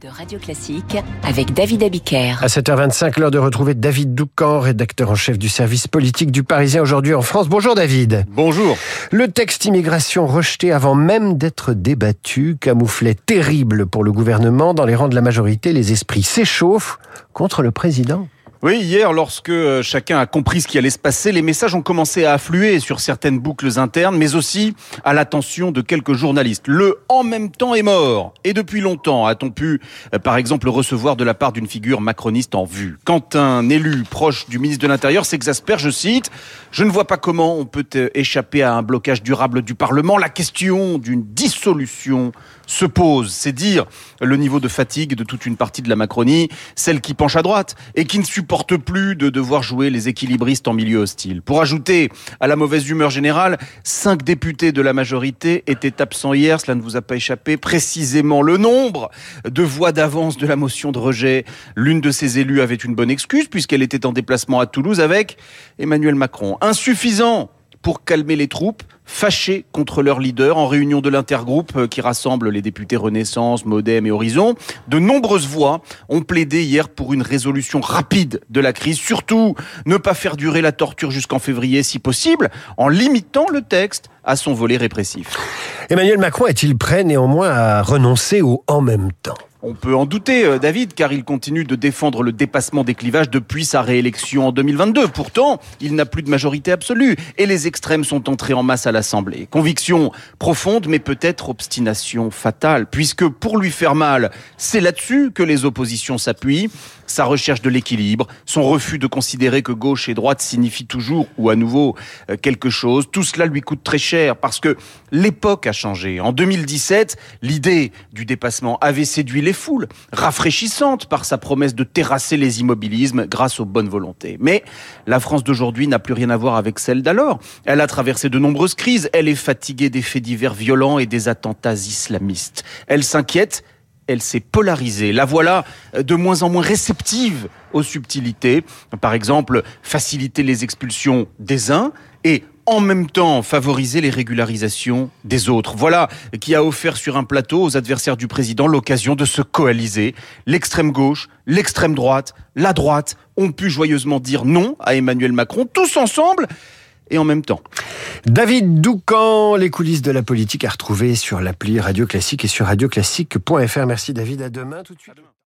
de Radio Classique avec David Abiker. À 7h25, l'heure de retrouver David Doucan, rédacteur en chef du service politique du Parisien aujourd'hui en France. Bonjour David. Bonjour. Le texte immigration rejeté avant même d'être débattu, camouflet terrible pour le gouvernement. Dans les rangs de la majorité, les esprits s'échauffent contre le président. Oui, hier, lorsque euh, chacun a compris ce qui allait se passer, les messages ont commencé à affluer sur certaines boucles internes, mais aussi à l'attention de quelques journalistes. Le en même temps est mort. Et depuis longtemps, a-t-on pu, euh, par exemple, recevoir de la part d'une figure macroniste en vue? Quand un élu proche du ministre de l'Intérieur s'exaspère, je cite, je ne vois pas comment on peut euh, échapper à un blocage durable du Parlement. La question d'une dissolution se pose. C'est dire le niveau de fatigue de toute une partie de la Macronie, celle qui penche à droite et qui ne supporte plus de devoir jouer les équilibristes en milieu hostile. Pour ajouter à la mauvaise humeur générale, cinq députés de la majorité étaient absents hier, cela ne vous a pas échappé, précisément le nombre de voix d'avance de la motion de rejet. L'une de ces élus avait une bonne excuse puisqu'elle était en déplacement à Toulouse avec Emmanuel Macron. Insuffisant pour calmer les troupes fâchés contre leur leader en réunion de l'intergroupe euh, qui rassemble les députés Renaissance, Modem et Horizon. De nombreuses voix ont plaidé hier pour une résolution rapide de la crise, surtout ne pas faire durer la torture jusqu'en février si possible, en limitant le texte à son volet répressif. Emmanuel Macron est-il prêt néanmoins à renoncer au en même temps? On peut en douter, euh, David, car il continue de défendre le dépassement des clivages depuis sa réélection en 2022. Pourtant, il n'a plus de majorité absolue et les extrêmes sont entrés en masse à l'Assemblée. Conviction profonde, mais peut-être obstination fatale, puisque pour lui faire mal, c'est là-dessus que les oppositions s'appuient. Sa recherche de l'équilibre, son refus de considérer que gauche et droite signifient toujours ou à nouveau euh, quelque chose, tout cela lui coûte très cher parce que l'époque a changé. En 2017, l'idée du dépassement avait séduit les foules, rafraîchissante par sa promesse de terrasser les immobilismes grâce aux bonnes volontés. Mais la France d'aujourd'hui n'a plus rien à voir avec celle d'alors. Elle a traversé de nombreuses crises, elle est fatiguée des faits divers violents et des attentats islamistes. Elle s'inquiète elle s'est polarisée. La voilà de moins en moins réceptive aux subtilités. Par exemple, faciliter les expulsions des uns et en même temps favoriser les régularisations des autres. Voilà qui a offert sur un plateau aux adversaires du président l'occasion de se coaliser. L'extrême gauche, l'extrême droite, la droite ont pu joyeusement dire non à Emmanuel Macron, tous ensemble et en même temps. David Doucan, les coulisses de la politique à retrouver sur l'appli Radio Classique et sur radioclassique.fr. Merci David, à demain tout de suite.